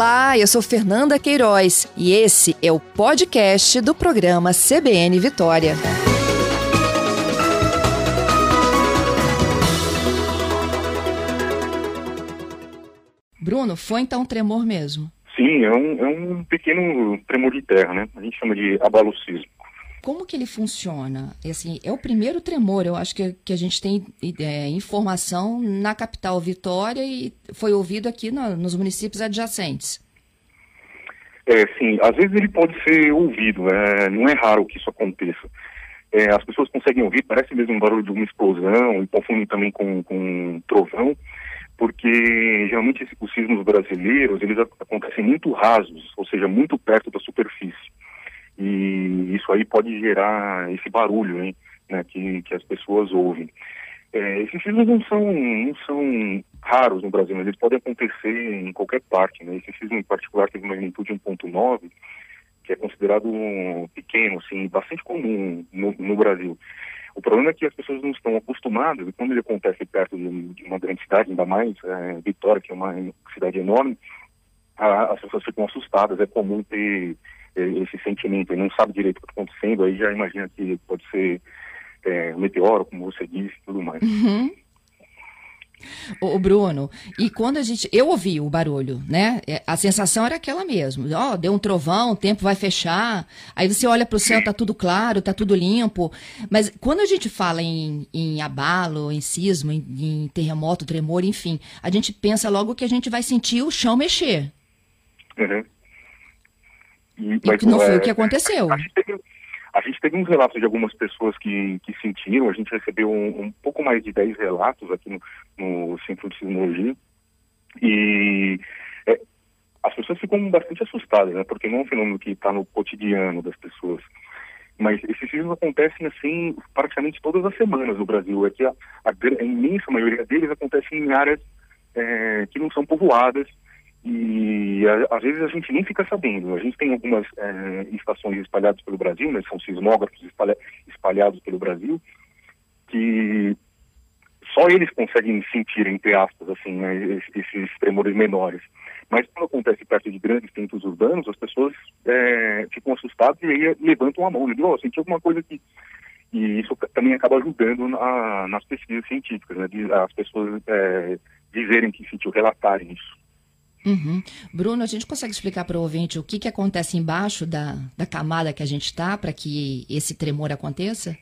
Olá, eu sou Fernanda Queiroz e esse é o podcast do programa CBN Vitória. Bruno, foi então um tremor mesmo? Sim, é um, é um pequeno tremor de terra, né? A gente chama de abalo sísmico. Como que ele funciona? Assim, é o primeiro tremor, eu acho que, que a gente tem é, informação na capital Vitória e foi ouvido aqui no, nos municípios adjacentes. É, sim, às vezes ele pode ser ouvido, é, não é raro que isso aconteça. É, as pessoas conseguem ouvir, parece mesmo um barulho de uma explosão, e confundem também com, com trovão, porque geralmente os sismos brasileiros, eles acontecem muito rasos, ou seja, muito perto da superfície. E isso aí pode gerar esse barulho hein, né, que, que as pessoas ouvem. É, esses sismos não são, não são raros no Brasil, mas eles podem acontecer em qualquer parte. Né? Esse sismo em particular teve uma magnitude 1.9, que é considerado pequeno, assim, bastante comum no, no, Brasil. O problema é que as pessoas não estão acostumadas, e quando ele acontece perto de, de uma grande cidade, ainda mais é, Vitória, que é uma cidade enorme, a, as pessoas ficam assustadas. É comum ter esse sentimento e não sabe direito o que está acontecendo, aí já imagina que pode ser é, um meteoro, como você disse, tudo mais. Uhum. O Bruno, e quando a gente. Eu ouvi o barulho, né? É, a sensação era aquela mesmo. Ó, oh, deu um trovão, o tempo vai fechar. Aí você olha para o céu, tá tudo claro, tá tudo limpo. Mas quando a gente fala em, em abalo, em sismo, em, em terremoto, tremor, enfim, a gente pensa logo que a gente vai sentir o chão mexer. Uhum. Que não foi é, o que aconteceu. A gente, teve, a gente teve uns relatos de algumas pessoas que, que sentiram, a gente recebeu um, um pouco mais de 10 relatos aqui no, no Centro de Sismologia, e é, as pessoas ficam bastante assustadas, né, porque não é um fenômeno que está no cotidiano das pessoas. Mas esses sismos acontecem assim praticamente todas as semanas no Brasil. É que a, a, a imensa maioria deles acontecem em áreas é, que não são povoadas, e às vezes a gente nem fica sabendo. A gente tem algumas é, estações espalhadas pelo Brasil, né, são sismógrafos espalha, espalhados pelo Brasil, que só eles conseguem sentir, entre aspas, assim, né, esses tremores menores. Mas quando acontece perto de grandes centros urbanos, as pessoas é, ficam assustadas e aí levantam a mão dizem, oh, senti alguma coisa aqui. E isso também acaba ajudando na, nas pesquisas científicas, né, as pessoas é, dizerem que sentiu, relatarem isso. Uhum. Bruno, a gente consegue explicar para o ouvinte o que, que acontece embaixo da, da camada que a gente está para que esse tremor aconteça?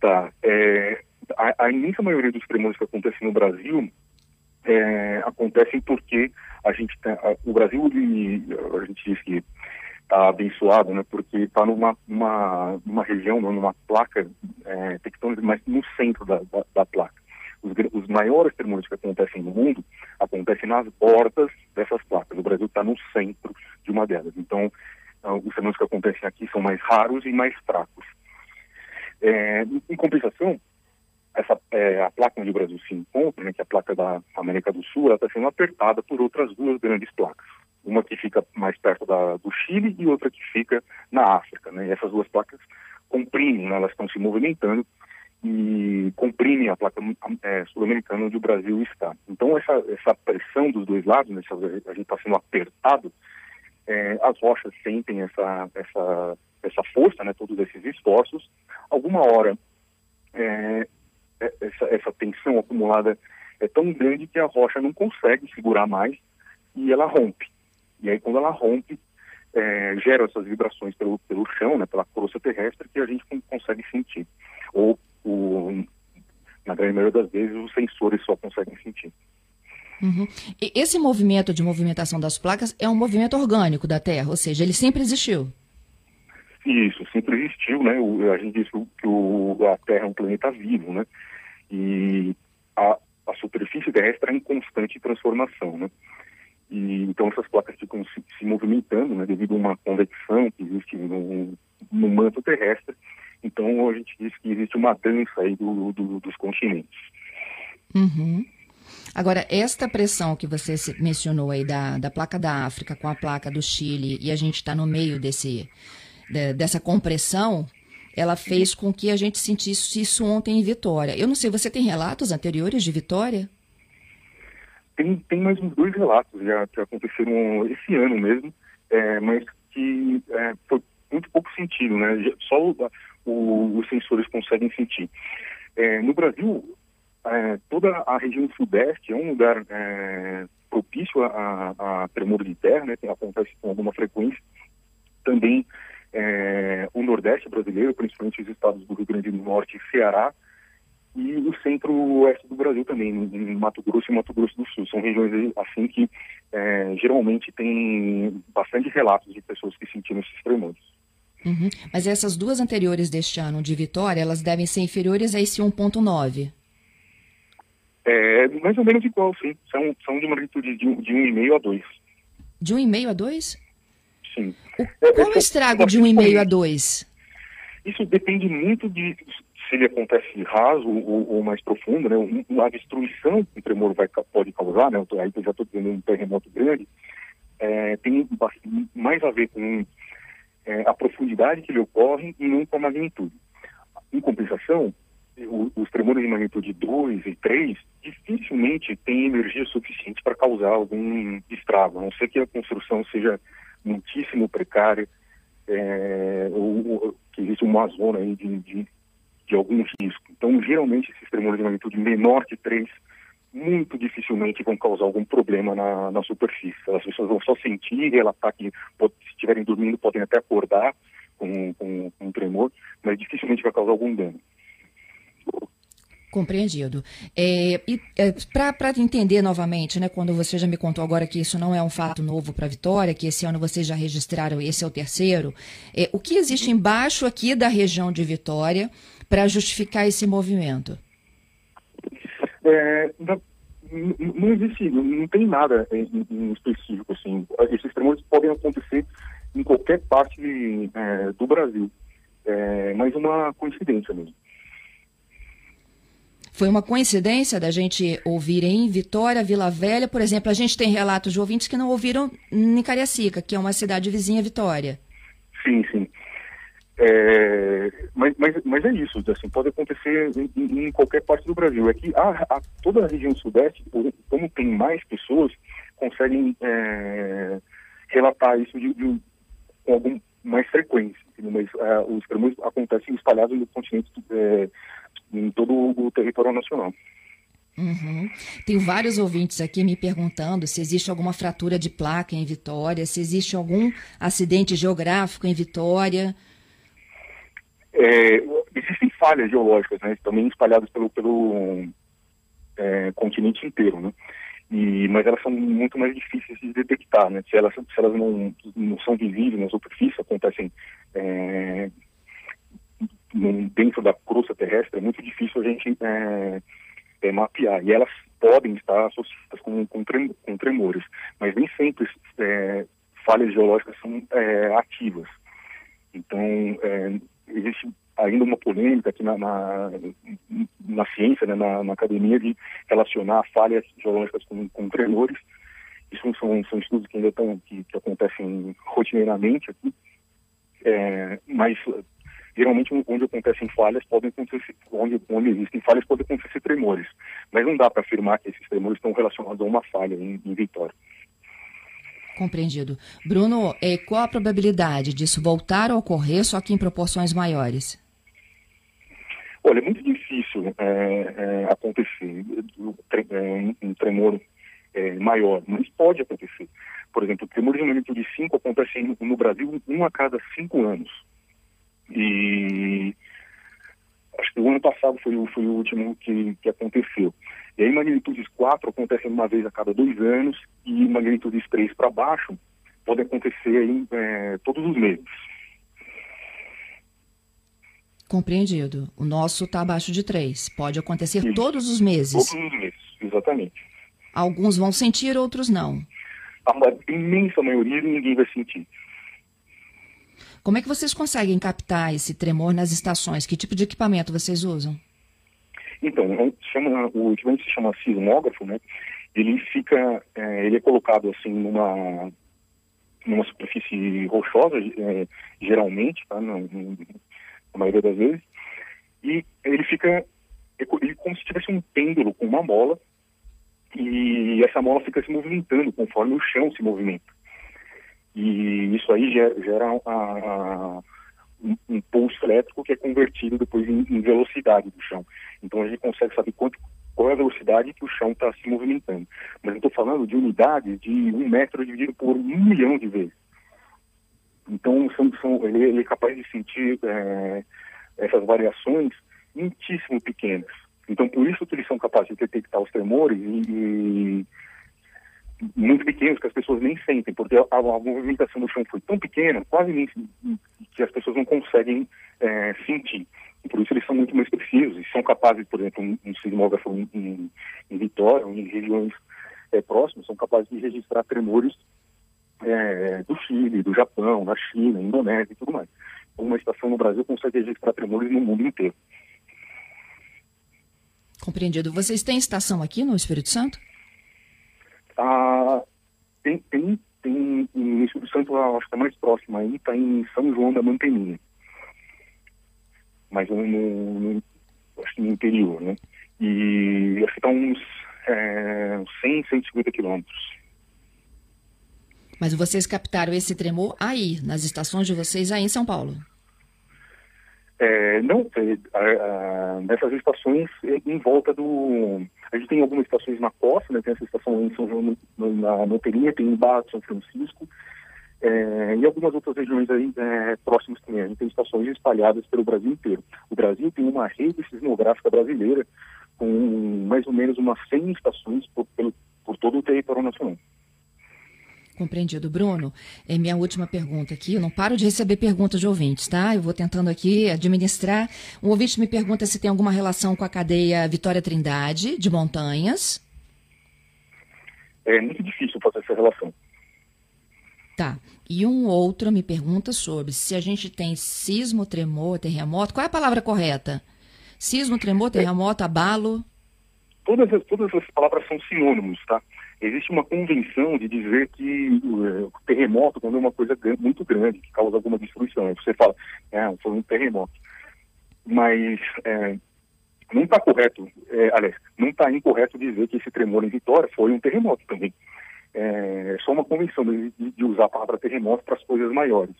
Tá. É, a, a, imensa maioria dos tremores que acontecem no Brasil é, acontecem porque a gente tem, a, o Brasil, a gente diz que está abençoado, né, porque está numa uma, uma região, numa placa é, tectônica, mas no centro da, da, da placa os, os maiores tremores que acontecem no mundo acontecem nas bordas dessas placas. O Brasil está no centro de uma delas. Então, uh, os tremores que acontecem aqui são mais raros e mais fracos. É, em compensação, essa é, a placa onde o Brasil se encontra, né, que é a placa da América do Sul, está sendo apertada por outras duas grandes placas. Uma que fica mais perto da, do Chile e outra que fica na África. Né, e essas duas placas comprimem, né, elas estão se movimentando e comprime a placa é, sul-americana onde o Brasil está. Então, essa, essa pressão dos dois lados, né, a gente está sendo apertado, é, as rochas sentem essa, essa, essa força, né, todos esses esforços. Alguma hora, é, é, essa, essa tensão acumulada é tão grande que a rocha não consegue segurar mais e ela rompe. E aí, quando ela rompe, é, essas vibrações pelo, pelo chão, né, pela crosta terrestre, que a gente consegue sentir. Ou o, na grande maioria das vezes, os sensores só conseguem sentir. Uhum. esse movimento de movimentação das placas é um movimento orgânico da Terra, ou seja, ele sempre existiu. Isso, sempre existiu, né? O, a gente diz que o, a Terra é um planeta vivo, né? E a, a superfície terrestre é em constante transformação, né? E, então essas placas ficam se, se movimentando, né? Devido a uma convecção que existe no, no manto terrestre então, a gente diz que existe uma dança aí do, do, dos continentes. Uhum. Agora, esta pressão que você mencionou aí da, da placa da África com a placa do Chile, e a gente está no meio desse, de, dessa compressão, ela fez com que a gente sentisse isso ontem em Vitória. Eu não sei, você tem relatos anteriores de Vitória? tem, tem mais uns dois relatos já que aconteceram esse ano mesmo, é, mas que é, foi muito pouco sentido, né? Só o, os sensores conseguem sentir. É, no Brasil, é, toda a região sudeste é um lugar é, propício a, a, a tremor de terra, né? Acontece com alguma frequência. Também é, o Nordeste brasileiro, principalmente os estados do Rio Grande do Norte e Ceará, e o centro-oeste do Brasil também, em Mato Grosso e Mato Grosso do Sul. São regiões assim que é, geralmente tem bastante relatos de pessoas que sentiram esses tremores. Uhum. Mas essas duas anteriores deste ano de Vitória, elas devem ser inferiores a esse 1.9? É, mais ou menos igual, sim. São, são de magnitude de, de 1,5 a 2. De 1,5 a 2? Sim. O, é, qual é, o estrago de 1,5 a 2? Isso depende muito de se ele acontece raso ou, ou mais profundo, né? A destruição que o tremor vai, pode causar, né? Aí eu já estou dizendo um terremoto grande, é, tem mais a ver com é, a profundidade que ele ocorre e não com a magnitude. Em compensação, o, os tremores de magnitude 2 e 3 dificilmente têm energia suficiente para causar algum estrago, a não ser que a construção seja muitíssimo precária, é, ou, ou, que existe uma zona aí de, de, de algum risco. Então, geralmente, esses tremores de magnitude menor que 3 muito dificilmente vão causar algum problema na, na superfície. As pessoas vão só sentir, relatar que se estiverem dormindo podem até acordar com, com, com um tremor, mas dificilmente vai causar algum dano. Compreendido. É, é, para entender novamente, né, quando você já me contou agora que isso não é um fato novo para Vitória, que esse ano vocês já registraram, esse é o terceiro, é, o que existe embaixo aqui da região de Vitória para justificar esse movimento? É, não, não, existe, não, não tem nada em, em, específico. Assim. Esses tremores podem acontecer em qualquer parte é, do Brasil, é, mas uma coincidência mesmo. Foi uma coincidência da gente ouvir em Vitória, Vila Velha, por exemplo, a gente tem relatos de ouvintes que não ouviram em Cariacica, que é uma cidade vizinha Vitória. Sim, sim. É, mas, mas, mas é isso, assim, pode acontecer em, em qualquer parte do Brasil. É que a, a, toda a região sudeste, como tem mais pessoas, conseguem é, relatar isso de, de, com algum mais frequência. Mas é, os tremores acontecem espalhados no continente é, em todo o território nacional. Uhum. Tem vários ouvintes aqui me perguntando se existe alguma fratura de placa em Vitória, se existe algum acidente geográfico em Vitória. É, existem falhas geológicas, né, também espalhadas pelo, pelo é, continente inteiro, né? E, mas elas são muito mais difíceis de detectar, né? Se elas, se elas não, não são visíveis na superfície, acontecem é, dentro da crosta terrestre, é muito difícil a gente é, é, mapear. E elas podem estar associadas com, com, com tremores, mas nem sempre é, falhas geológicas são é, ativas. Então, é, uma polêmica aqui na, na, na ciência, né, na, na, academia, de relacionar falhas geológicas com, com tremores. Isso são, são estudos que ainda estão, que, que acontecem rotineiramente aqui. É, mas geralmente onde acontecem falhas podem acontecer, onde, onde existem falhas podem acontecer tremores, mas não dá para afirmar que esses tremores estão relacionados a uma falha em, em Vitória. Compreendido. Bruno, é, qual a probabilidade disso voltar a ocorrer, só que em proporções maiores? Olha, é muito difícil é, é, acontecer é, um tremor é, maior, mas pode acontecer. Por exemplo, o tremor de magnitude 5 acontece no Brasil um a cada cinco anos. E acho que o ano passado foi, foi o último que, que aconteceu. E aí magnitudes 4 acontecem uma vez a cada dois anos e magnitudes 3 para baixo podem acontecer aí, é, todos os meses. Compreendido. O nosso está abaixo de 3. Pode acontecer Isso. todos os meses. Todos os meses, exatamente. Alguns vão sentir, outros não. A imensa maioria ninguém vai sentir. Como é que vocês conseguem captar esse tremor nas estações? Que tipo de equipamento vocês usam? Então, chama, o equipamento se chama sismógrafo, né? Ele fica, é, ele é colocado assim numa numa superfície rochosa, é, geralmente, tá? Na, na, maioria das vezes, e ele fica ele, como se tivesse um pêndulo com uma mola e essa mola fica se movimentando conforme o chão se movimenta. E isso aí gera, gera a, a, um, um, pulso elétrico que é convertido depois em, em, velocidade do chão. Então a gente consegue saber quanto, qual é a velocidade que o chão está se movimentando. Mas eu estou falando de unidades de um metro dividido por um milhão de vezes. Então são, são, ele, ele, é capaz de sentir é, essas variações muitíssimo pequenas. Então por isso que eles são capazes de detectar os tremores e, e muito pequenos que as pessoas nem sentem, porque a, a, movimentação do chão foi tão pequena, quase nem que as pessoas não conseguem é, sentir. E por isso eles são muito mais precisos e são capazes, por exemplo, um, um sismógrafo em, em, em Vitória, em regiões é, próximas, são capazes de registrar tremores é, do Chile, do Japão, da China, Indonésia e tudo mais. Uma estação no Brasil consegue registrar tremores no mundo inteiro. Compreendido. Vocês têm estação aqui no Espírito Santo? Ah, tem, tem, tem no Espírito Santo, acho que é mais próximo aí, está em São João da Manteninha. Mas no, no, acho que no interior, né? E acho que está uns é, 100, 150 quilômetros. Mas vocês captaram esse tremor aí, nas estações de vocês aí em São Paulo? É, não, é, nessas estações em volta do. A gente tem algumas estações na costa, né? Tem essa estação em São João, na Monteria, tem em Barra, São Francisco, é, e algumas outras regiões aí é, próximas também. A gente tem estações espalhadas pelo Brasil inteiro. O Brasil tem uma rede sismográfica brasileira com mais ou menos umas 100 estações por, pelo, por todo o território nacional. Compreendido. Bruno, é minha última pergunta aqui. Eu não paro de receber perguntas de ouvintes, tá? Eu vou tentando aqui administrar. Um ouvinte me pergunta se tem alguma relação com a cadeia Vitória Trindade, de Montanhas. É muito difícil fazer essa relação. Tá. E um outro me pergunta sobre se a gente tem sismo, tremor, terremoto. Qual é a palavra correta? Sismo, tremor, terremoto, abalo? Todas, todas essas palavras são sinônimos, tá? Existe uma convenção de dizer que uh, o terremoto, quando é uma coisa muito grande, que causa alguma destruição, aí você fala, é, foi um terremoto. Mas é, não está correto, é, aliás, não está incorreto dizer que esse tremor em Vitória foi um terremoto também. É só uma convenção de, de usar a palavra terremoto para as coisas maiores.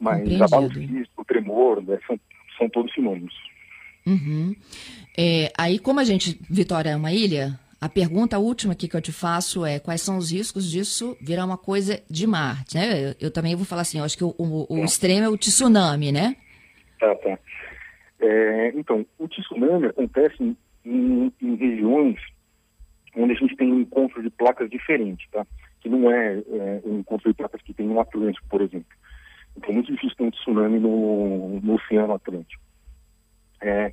Mas abalo o tremor, né, são, são todos sinônimos. Uhum. É, aí, como a gente, Vitória é uma ilha, a pergunta última aqui que eu te faço é quais são os riscos disso virar uma coisa de mar, né? Eu, eu também vou falar assim, eu acho que o, o, o extremo é o tsunami, né? Tá, tá. É, então, o tsunami acontece em, em, em, regiões onde a gente tem um encontro de placas diferentes, tá? Que não é, é um encontro de placas que tem no Atlântico, por exemplo. Então, é muito difícil ter um tsunami no, no Oceano Atlântico. É,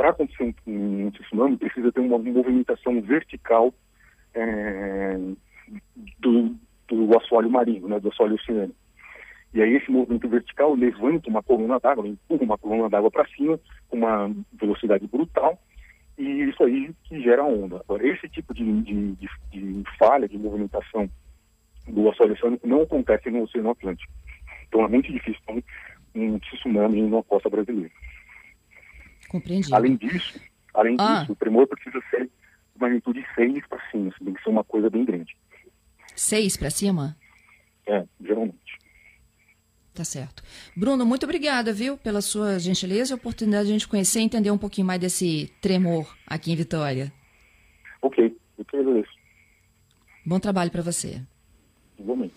para acontecer um, um, tsunami, precisa ter uma movimentação vertical é, do, do assoalho marinho, né, do assoalho oceânico. E aí esse movimento vertical levanta uma coluna d'água, empurra uma coluna d'água para cima com uma velocidade brutal e isso aí que gera onda. Agora, esse tipo de, de, de, de falha de movimentação do assoalho oceânico não acontece no Oceano Atlântico. Então é muito difícil um, tsunami na costa brasileira. Compreendido. Além disso, além ah. disso, o tremor precisa ser de magnitude 6 para cima, tem que ser uma coisa bem grande. 6 para cima? É, geralmente. Tá certo. Bruno, muito obrigada, viu, pela sua gentileza e oportunidade de a gente conhecer e entender um pouquinho mais desse tremor aqui em Vitória. Ok, eu que agradeço. Bom trabalho para você. Igualmente.